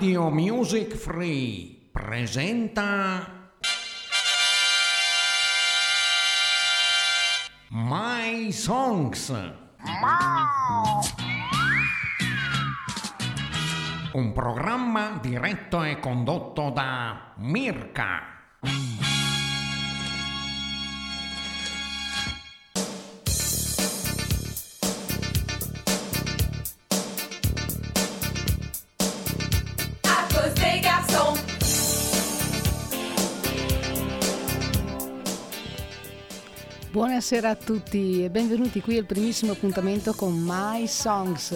Radio Music Free presenta My Songs. Un programma diretto e condotto da Mirka. Buonasera a tutti e benvenuti qui al primissimo appuntamento con My Songs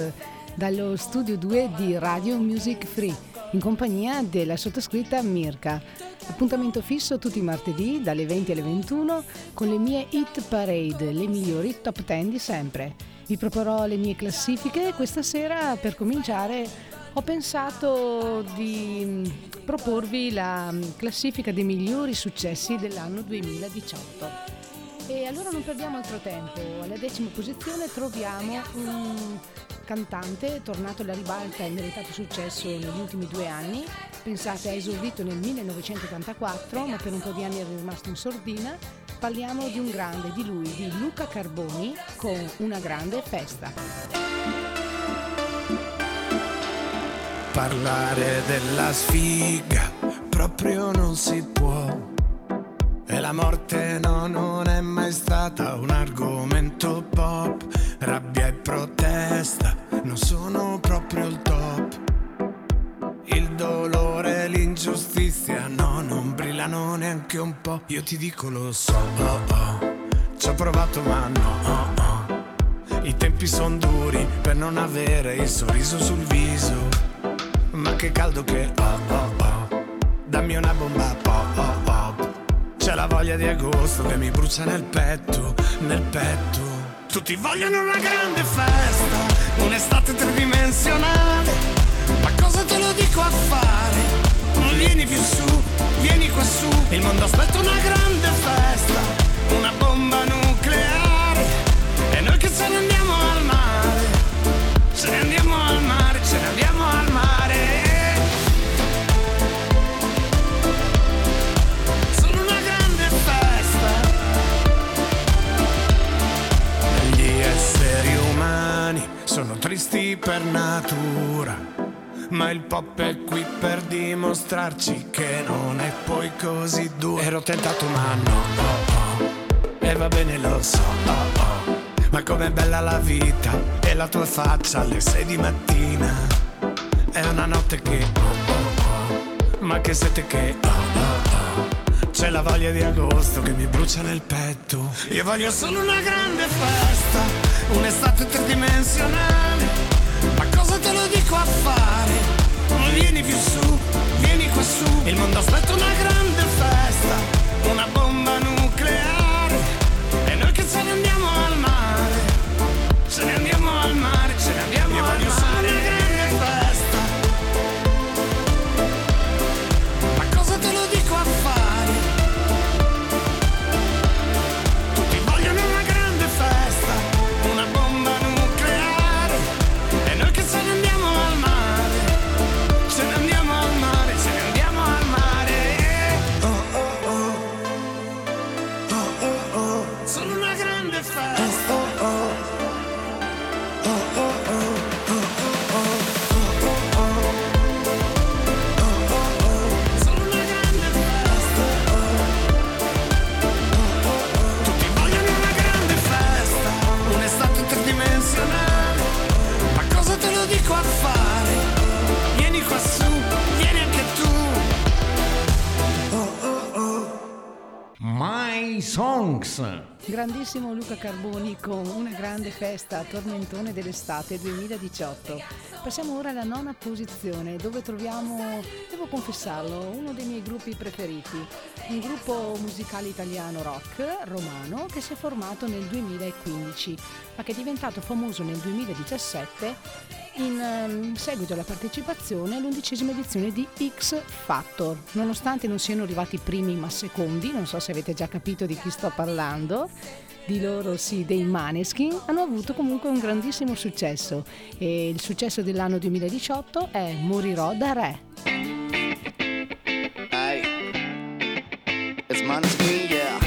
dallo studio 2 di Radio Music Free in compagnia della sottoscritta Mirka. Appuntamento fisso tutti i martedì dalle 20 alle 21 con le mie hit parade, le migliori top 10 di sempre. Vi proporrò le mie classifiche e questa sera per cominciare ho pensato di mm, proporvi la mm, classifica dei migliori successi dell'anno 2018. E allora non perdiamo altro tempo. Alla decima posizione troviamo un cantante tornato alla ribalta e meritato successo negli ultimi due anni. Pensate, ha esordito nel 1984, ma per un po' di anni è rimasto in sordina. Parliamo di un grande, di lui, di Luca Carboni, con una grande festa. Parlare della sfiga proprio non si può. E la morte no, non è mai stata un argomento pop. Rabbia e protesta non sono proprio il top. Il dolore e l'ingiustizia no, non brillano neanche un po'. Io ti dico lo so, oh, oh. ci ho provato ma no. oh, oh. I tempi sono duri per non avere il sorriso sul viso. Ma che caldo che ho, oh, oh. Dammi una bomba pop, oh, oh. C'è la voglia di agosto che mi brucia nel petto, nel petto. Tutti vogliono una grande festa, un'estate tridimensionale. Ma cosa te lo dico a fare? Non vieni più su, vieni qua su. Il mondo aspetta una grande festa, una bomba Ma il pop è qui per dimostrarci che non è poi così duro. Ero tentato ma no, oh, oh. E va bene lo so, oh, oh. Ma com'è bella la vita e la tua faccia alle sei di mattina. È una notte che oh, oh, oh. Ma che sete che oh, oh, oh. C'è la voglia di agosto che mi brucia nel petto. Io voglio solo una grande festa, un'estate tridimensionale. Ma cosa te lo dico a fare? Vieni più su, vieni qua su. Il mondo aspetta una grande festa, una bomba Grandissimo Luca Carboni con una grande festa a tormentone dell'estate 2018. Passiamo ora alla nona posizione dove troviamo, devo confessarlo, uno dei miei gruppi preferiti, un gruppo musicale italiano rock romano che si è formato nel 2015 ma che è diventato famoso nel 2017 in ehm, seguito alla partecipazione all'undicesima edizione di X Factor. Nonostante non siano arrivati primi ma secondi, non so se avete già capito di chi sto parlando, di loro sì, dei Maneskin, hanno avuto comunque un grandissimo successo. E il successo dell'anno 2018 è Morirò da re. Hey, it's Maneskin, yeah.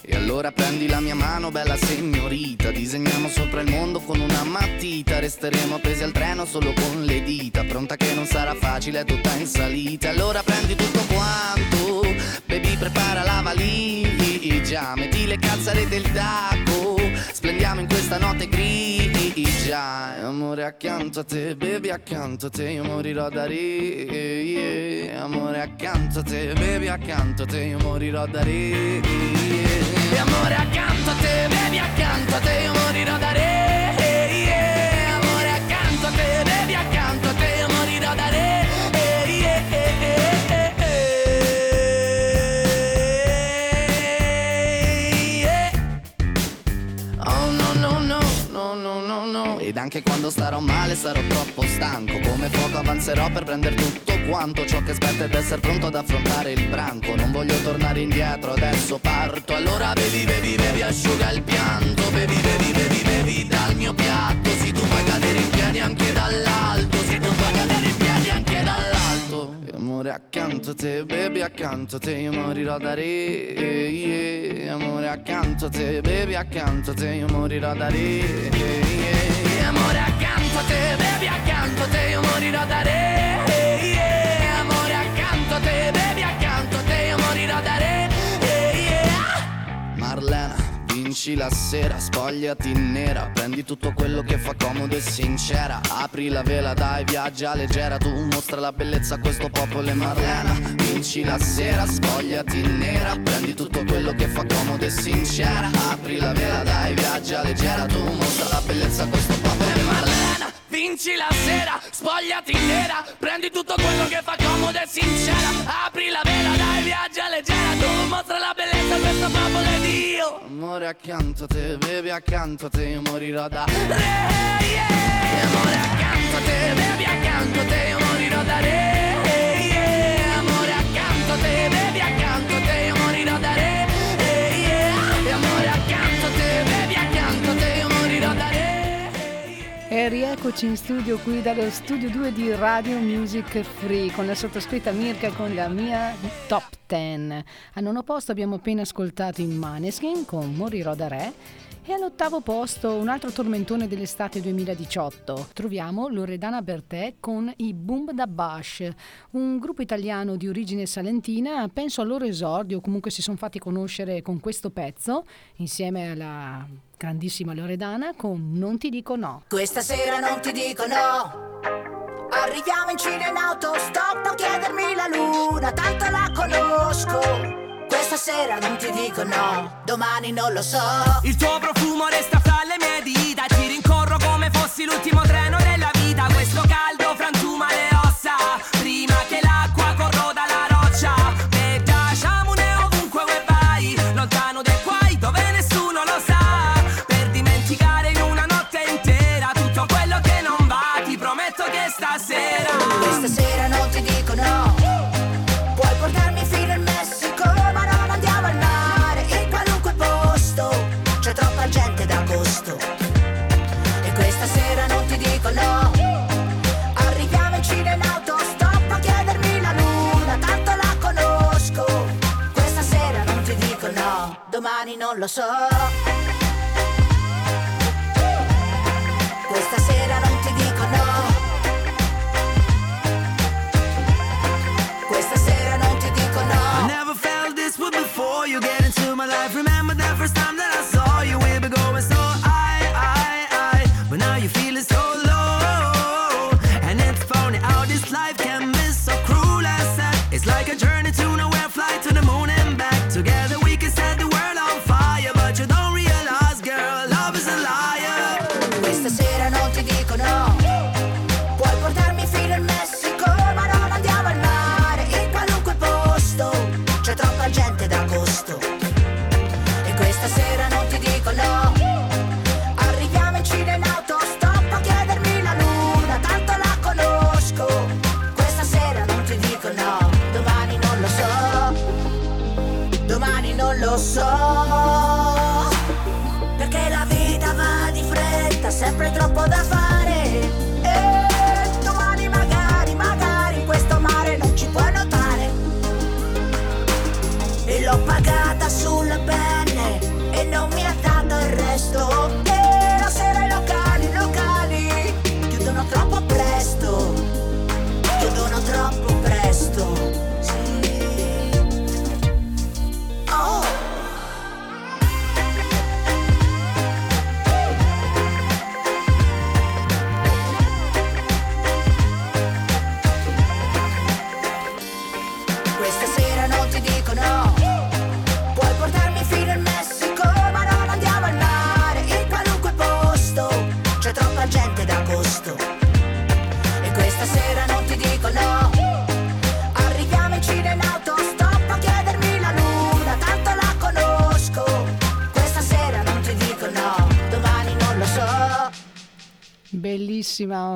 E allora prendi la mia mano, bella signorita. Disegniamo sopra il mondo con una matita. Resteremo appesi al treno solo con le dita. Pronta che non sarà facile, è tutta in salita. Allora prendi tutto quanto prepara la valigia Metti le calzare del taco Splendiamo in questa notte grigia E Amore accanto a te, baby accanto a te Io morirò da re yeah. Amore accanto a te, baby accanto a te Io morirò da re yeah. E amore accanto a te, baby accanto a te Io morirò da re anche quando starò male sarò troppo stanco. Come fuoco avanzerò per prendere tutto quanto Ciò che aspetta ed essere pronto ad affrontare il branco. Non voglio tornare indietro, adesso parto. Allora bevi, bevi, bevi, asciuga il pianto. Bevi, bevi, bevi, bevi dal mio piatto. Si tu puoi cadere in piedi anche dall'alto. Si tu puoi cadere in piedi anche dall'alto. E Amore accanto a te, baby accanto a te Io morirò da re. Yeah. Amore accanto a te, baby accanto a te Io morirò da re. Yeah. Accanto a te, baby accanto a te Io morirò da re. Yeah. Amore accanto a te, baby accanto a te Io morirò da re. Yeah. Marlena Vinci la sera, spogliati nera. Prendi tutto quello che fa comodo e sincera. Apri la vela, dai, viaggia leggera. Tu mostra la bellezza a questo popolo e Marlena Vinci la sera, spogliati nera. Prendi tutto quello che fa comodo e sincera. Apri la vela, dai, viaggia leggera. Tu mostra la bellezza a questo popolo e Marlena Vinci la sera, spogliati nera Prendi tutto quello che fa comodo e sincera. Apri la vela, dai, viaggia leggera Tu mostra la bellezza a questo popolo ed io Amore accanto a te, bevi accanto a te Io morirò da re, yeah. Amore accanto a te, bevi accanto a te Io morirò da re, yeah. Amore accanto a te, bevi accanto a te Io morirò da re, E rieccoci in studio qui dallo studio 2 di Radio Music Free con la sottoscritta Mirka con la mia top 10. Al nono posto abbiamo appena ascoltato in Maneskin con Morirò da Re e all'ottavo posto un altro tormentone dell'estate 2018. Troviamo Loredana Bertè con i Boom da Bash, un gruppo italiano di origine salentina. Penso al loro esordio, comunque si sono fatti conoscere con questo pezzo insieme alla grandissima Loredana con Non ti dico no. Questa sera non ti dico no. Arriviamo in Cina in autostop, non chiedermi la luna, tanto la conosco. Questa sera non ti dico no, domani non lo so. Il tuo profumo resta fra le mie dita Ti rincorro come fossi l'ultimo domani non lo so. Questa sera non ti dico no. Questa sera non ti dico I no. never felt this way before you get into my life. Remember that first time that I saw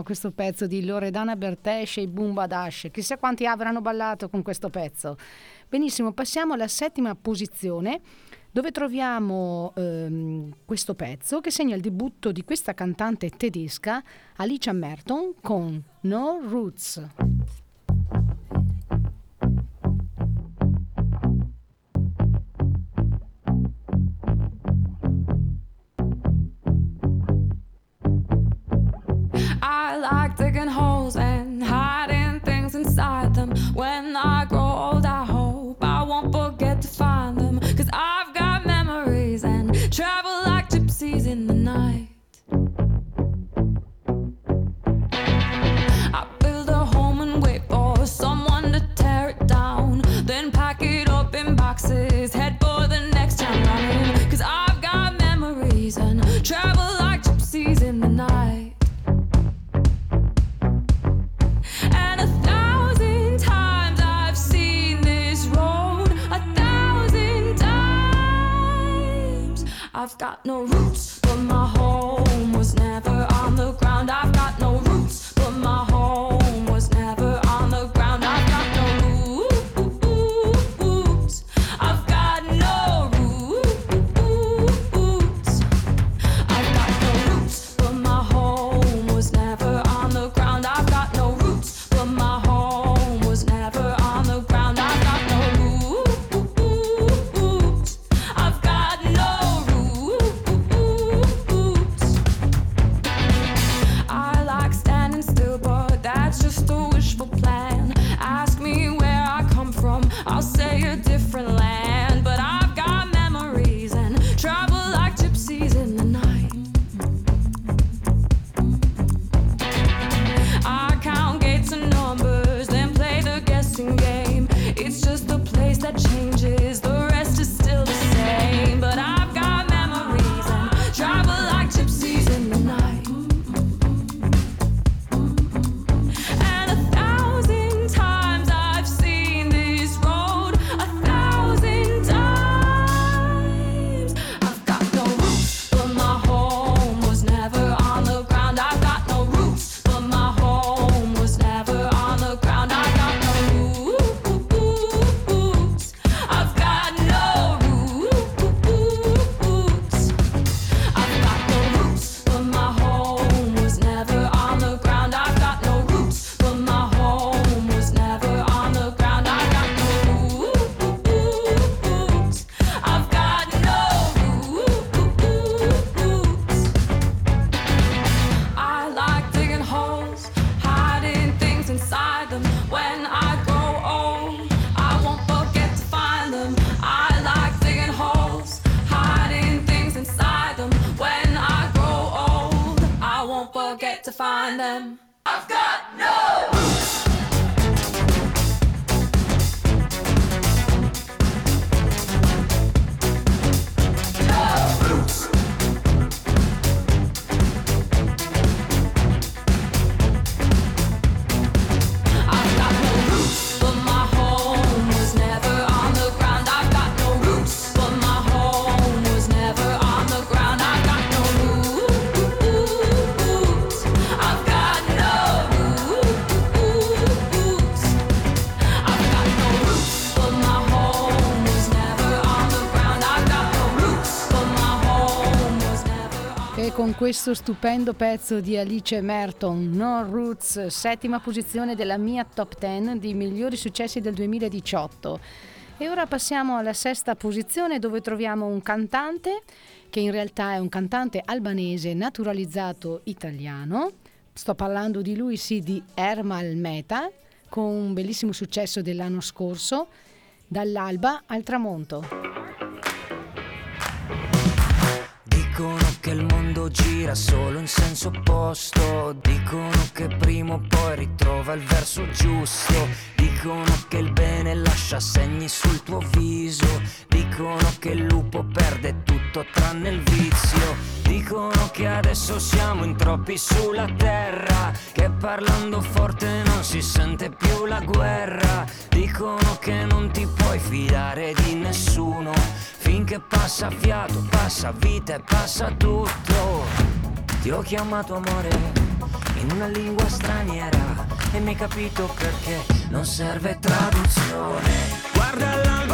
questo pezzo di Loredana Bertesce e Bumba Dash. Chissà quanti avranno ballato con questo pezzo. Benissimo, passiamo alla settima posizione dove troviamo ehm, questo pezzo che segna il debutto di questa cantante tedesca Alicia Merton con No Roots. on them. I've got no. Questo stupendo pezzo di Alice Merton, No Roots, settima posizione della mia top 10 di migliori successi del 2018. E ora passiamo alla sesta posizione dove troviamo un cantante che in realtà è un cantante albanese naturalizzato italiano. Sto parlando di lui, sì, di Ermal Meta, con un bellissimo successo dell'anno scorso, Dall'alba al tramonto. Mondo gira solo in senso opposto. Dicono che prima o poi ritrova il verso giusto. Dicono che il bene lascia segni sul tuo viso. Dicono che il lupo perde tutto tranne il vizio. Dicono che adesso siamo in troppi sulla terra. Che parlando forte non si sente più la guerra. Dicono che non ti puoi fidare di nessuno. Finché passa fiato, passa vita e passa tutto. Ti ho chiamato amore in una lingua straniera e mi hai capito perché non serve traduzione. Guarda l'alba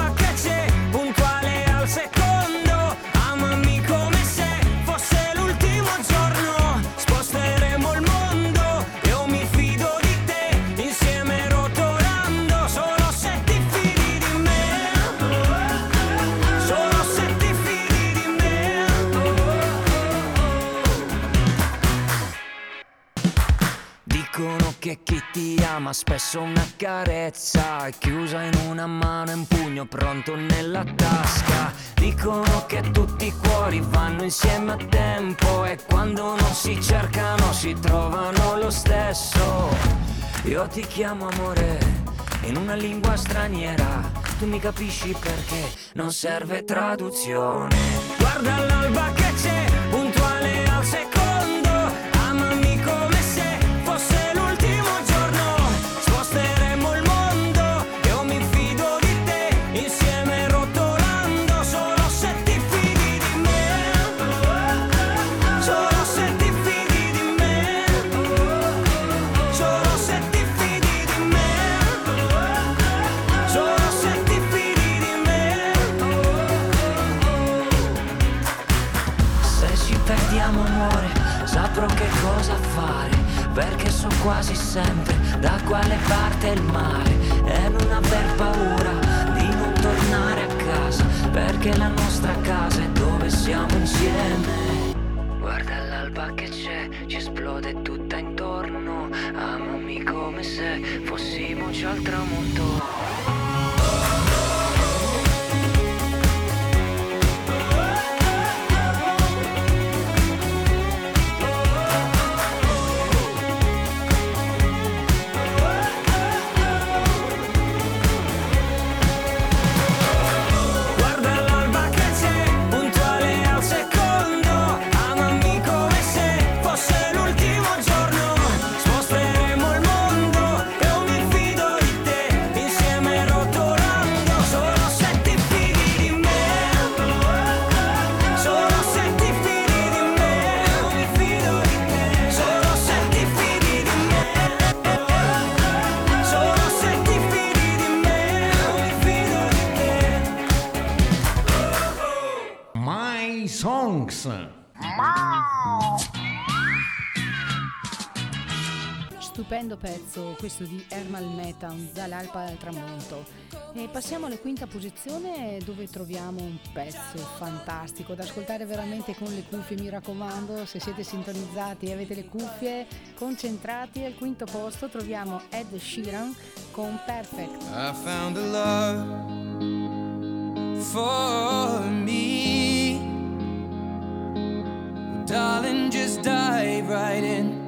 ama spesso una carezza chiusa in una mano e un pugno pronto nella tasca. Dicono che tutti i cuori vanno insieme a tempo e quando non si cercano si trovano lo stesso. Io ti chiamo amore in una lingua straniera, tu mi capisci perché non serve traduzione. Guarda l'alba che quasi sempre da quale parte il mare. E non aver paura di non tornare a casa. Perché la nostra casa è dove siamo insieme. Guarda l'alba che c'è, ci esplode tutta intorno. Amami come se fossimo già al tramonto. Stupendo pezzo questo di Ermal Metan dall'Alpa al tramonto. E passiamo alla quinta posizione dove troviamo un pezzo fantastico da ascoltare veramente con le cuffie, mi raccomando, se siete sintonizzati e avete le cuffie, concentrati, al quinto posto troviamo Ed Sheeran con Perfect. I found a love for me. Darling, just dive right in.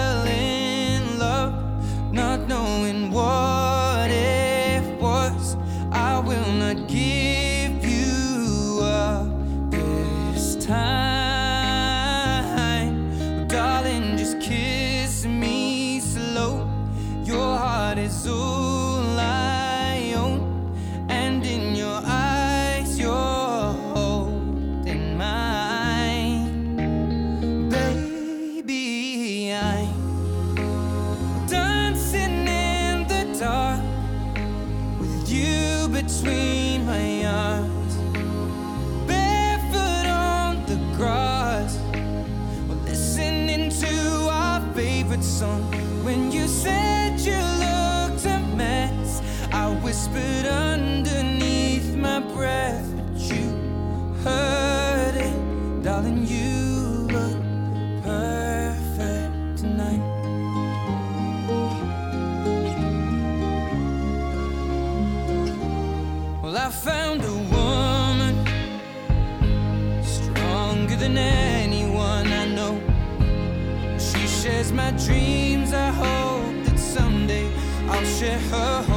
my dreams. I hope that someday I'll share her.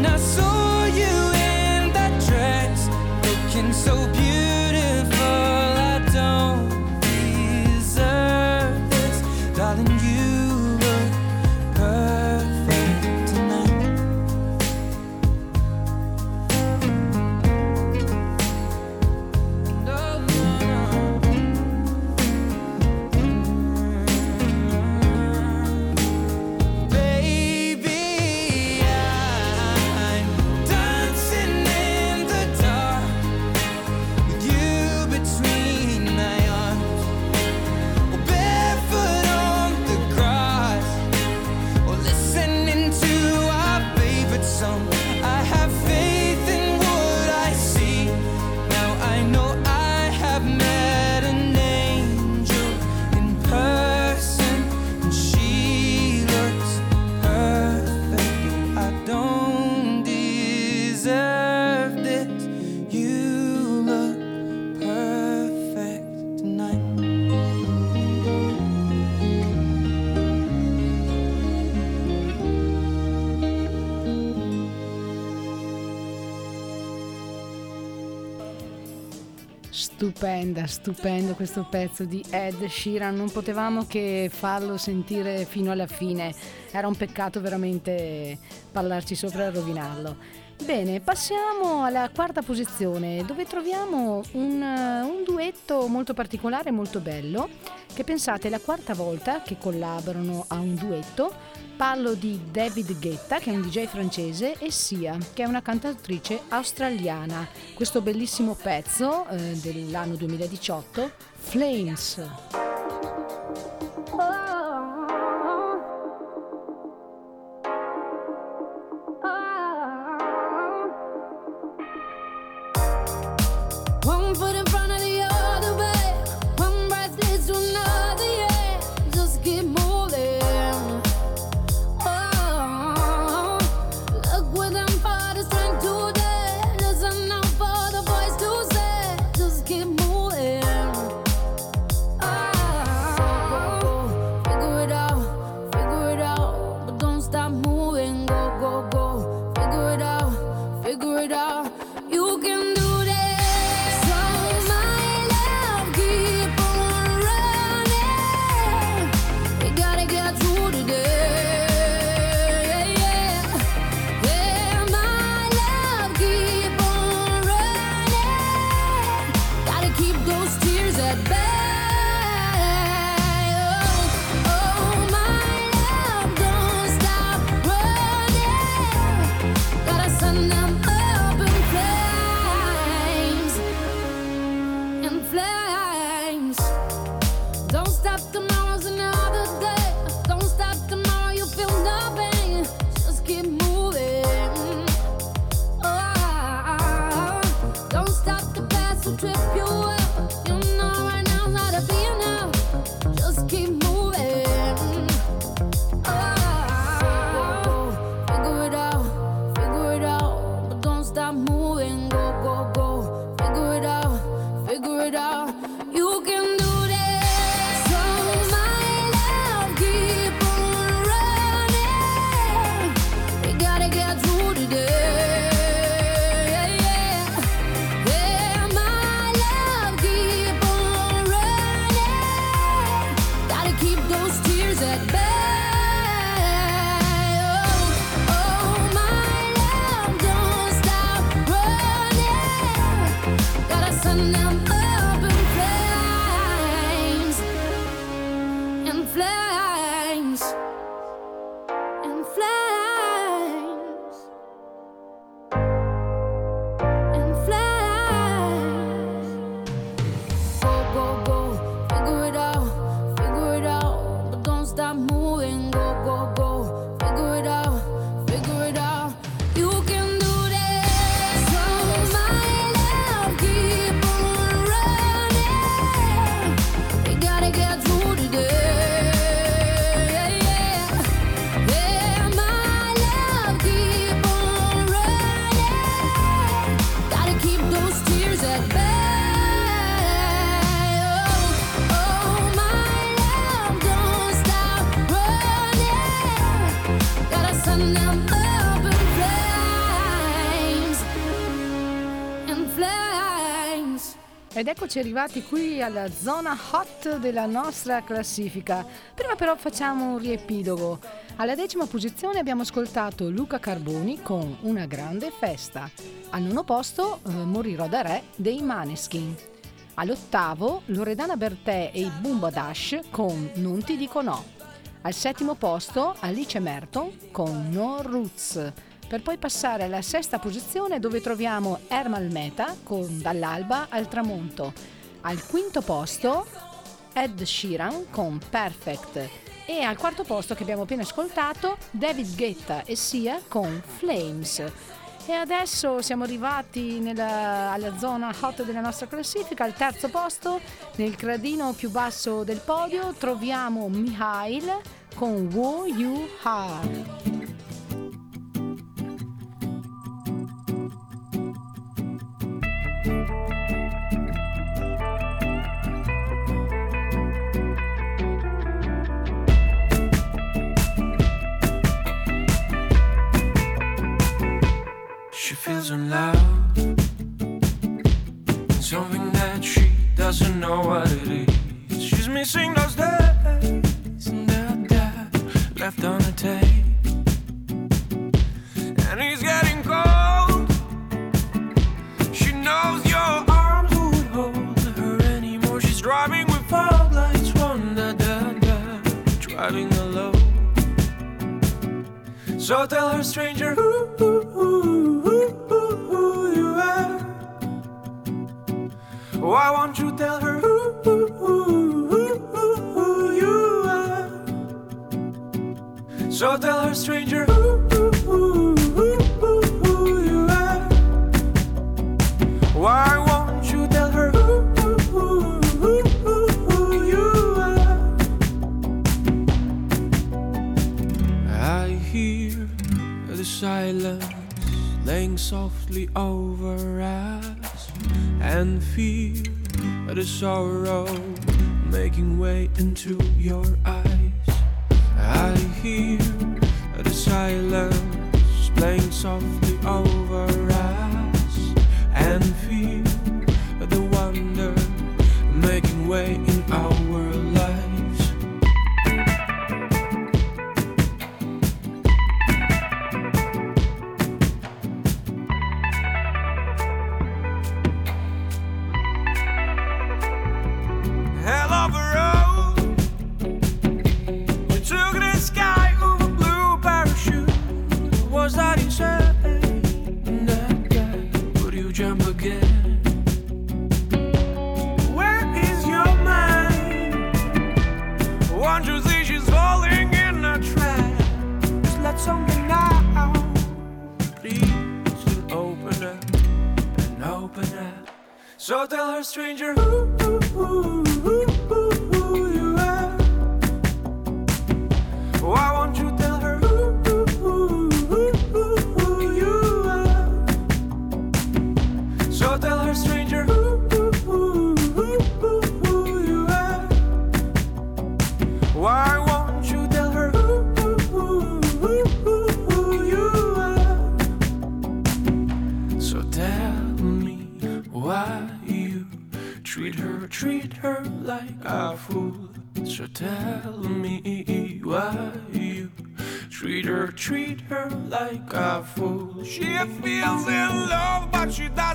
and I so Stupenda, stupendo questo pezzo di Ed Sheeran, non potevamo che farlo sentire fino alla fine, era un peccato veramente parlarci sopra e rovinarlo. Bene, passiamo alla quarta posizione dove troviamo un, un, duetto molto particolare, molto bello, che pensate è la quarta volta che collaborano a un duetto. Parlo di David Guetta, che è un DJ francese, e Sia, che è una cantatrice australiana. Questo bellissimo pezzo eh, dell'anno 2018, Flames. You can Ed eccoci arrivati qui alla zona hot della nostra classifica. Prima però facciamo un riepilogo. Alla decima posizione abbiamo ascoltato Luca Carboni con Una grande festa. Al nono posto eh, Morirò da re dei Maneskin. All'ottavo Loredana Bertè e i Bumba Dash con Non ti dico no. Al settimo posto Alice Merton con No Roots. Per poi passare alla sesta posizione dove troviamo Ermal Meta con Dall'alba al tramonto. Al quinto posto Ed Sheeran con Perfect. E al quarto posto che abbiamo appena ascoltato David Guetta e Sia con Flames. E adesso siamo arrivati nella- alla zona hot della nostra classifica, al terzo posto, nel gradino più basso del podio, troviamo Mihail con Who You Are. Feels love. Something that she doesn't know what it is. She's missing those days and that that left on the tape. And he's getting So tell her, stranger, who, who, who, who, who, who you are. Why won't you tell her who, who, who, who, who, who you are? So tell her, stranger, who, who, who, who, who, who you are. Why softly over us and feel the sorrow making way into your eyes. I hear the silence playing softly over us and feel the wonder making way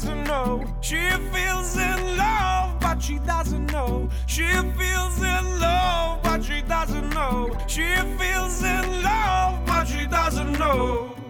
doesn't know. She feels in love, but she doesn't know. She feels in love, but she doesn't know. She feels in love, but she doesn't know.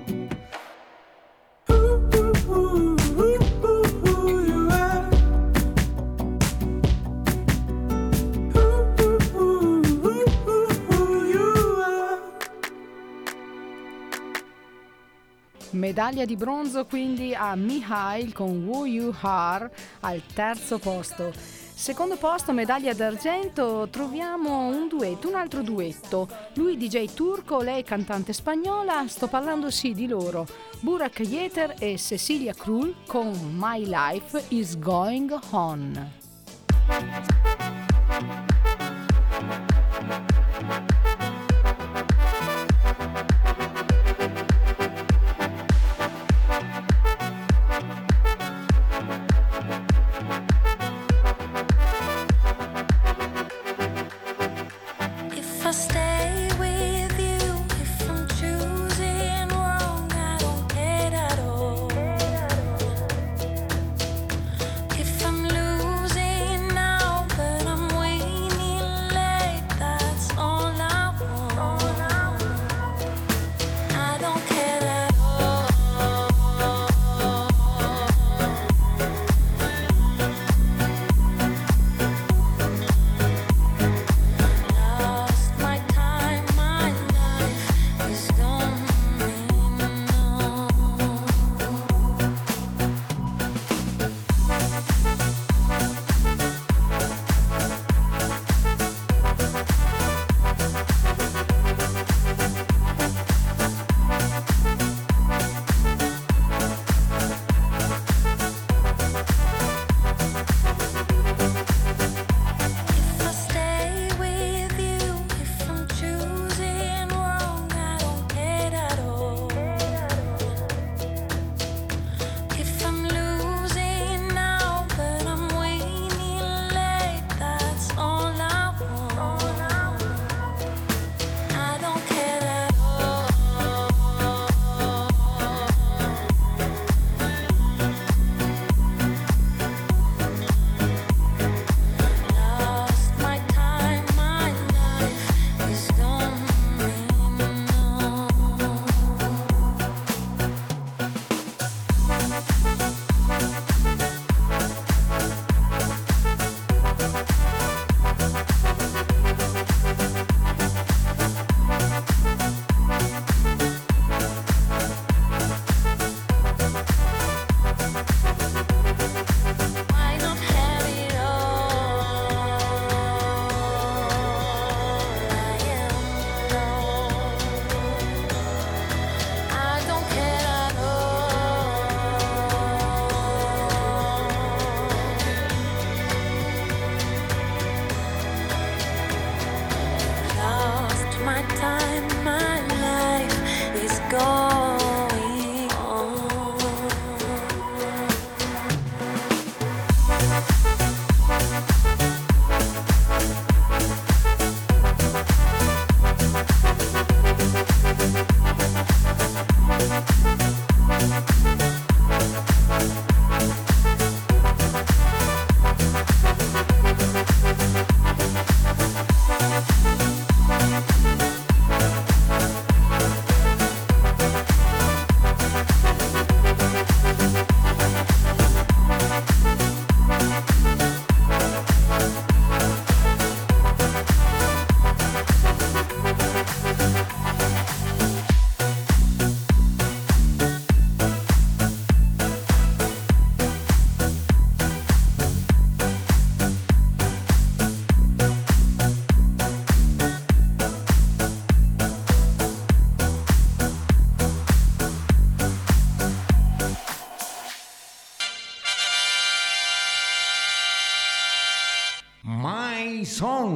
Medaglia di bronzo quindi a Mihail con Who You Are al terzo posto. Secondo posto, medaglia d'argento, troviamo un duetto, un altro duetto. Lui DJ turco, lei cantante spagnola, sto parlando sì di loro. Burak Yeter e Cecilia Krull con My Life is Going On.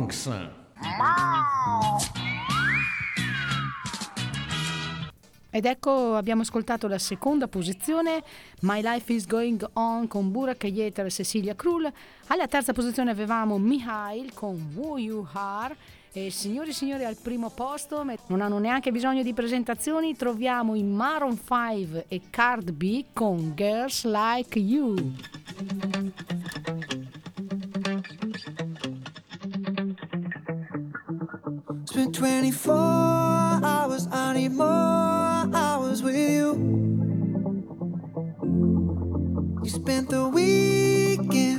Songs. Ed ecco abbiamo ascoltato la seconda posizione, My Life is Going On con Burak Yeter e Cecilia Krull. Alla terza posizione avevamo Mihail con Who You Are. E signori e signori al primo posto, non hanno neanche bisogno di presentazioni, troviamo i Maroon 5 e Card B con Girls Like You. Spent 24 hours, I need more hours with you. You spent the weekend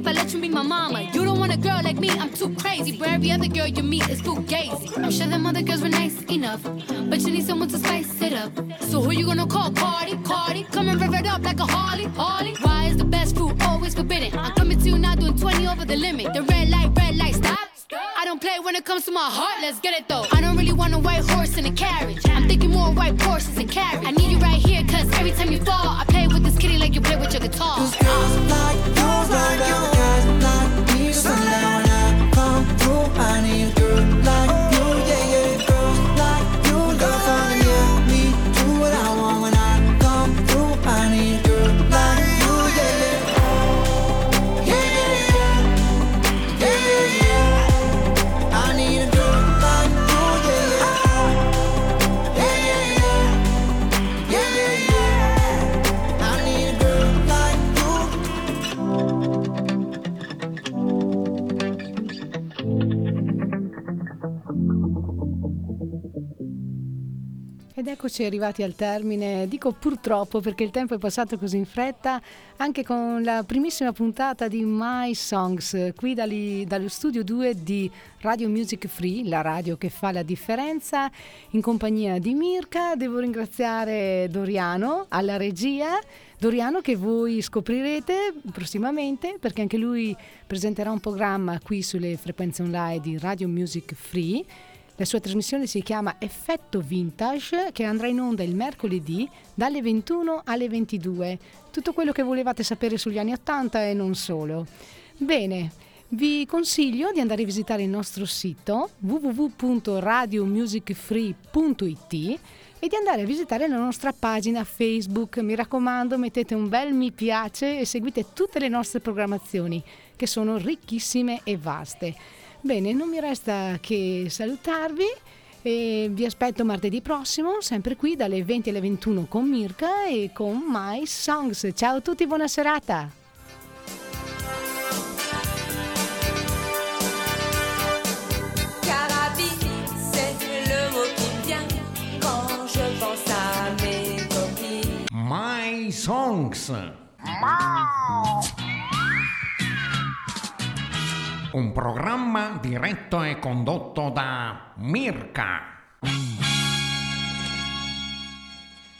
If I let you be my mama. You don't want a girl like me, I'm too crazy. Where every other girl you meet is too fugazi. I'm sure them other girls were nice enough, but you need someone to spice it up. So who you gonna call? Cardi, Cardi. Come and rev it up like a Harley, Harley. Why is the best food always forbidden? I'm coming to you now doing 20 over the limit. The red light, red light, stop. I don't play when it comes to my heart, let's get it though. I don't really want a white horse in a carriage. I'm thinking more white horses and carriage. I need you right here, cause every time you fall, I like you play with your guitar. Cause girls like you run around eccoci arrivati al termine, dico purtroppo perché il tempo è passato così in fretta, anche con la primissima puntata di My Songs, qui dali- dallo studio 2 di Radio Music Free, la radio che fa la differenza, in compagnia di Mirka. Devo ringraziare Doriano alla regia. Doriano che voi scoprirete prossimamente perché anche lui presenterà un programma qui sulle frequenze online di Radio Music Free. La sua trasmissione si chiama Effetto Vintage che andrà in onda il mercoledì dalle 21 alle 22. Tutto quello che volevate sapere sugli anni 80 e non solo. Bene, Vi consiglio di andare a visitare il nostro sito www.radiomusicfree.it e di andare a visitare la nostra pagina Facebook. Mi raccomando, mettete un bel mi piace e seguite tutte le nostre programmazioni che sono ricchissime e vaste. Bene, non mi resta che salutarvi e vi aspetto martedì prossimo, sempre qui dalle 20 alle 21 con Mirka e con My Songs. Ciao a tutti, buona serata! My Songs. Un programma diretto e condotto da Mirka.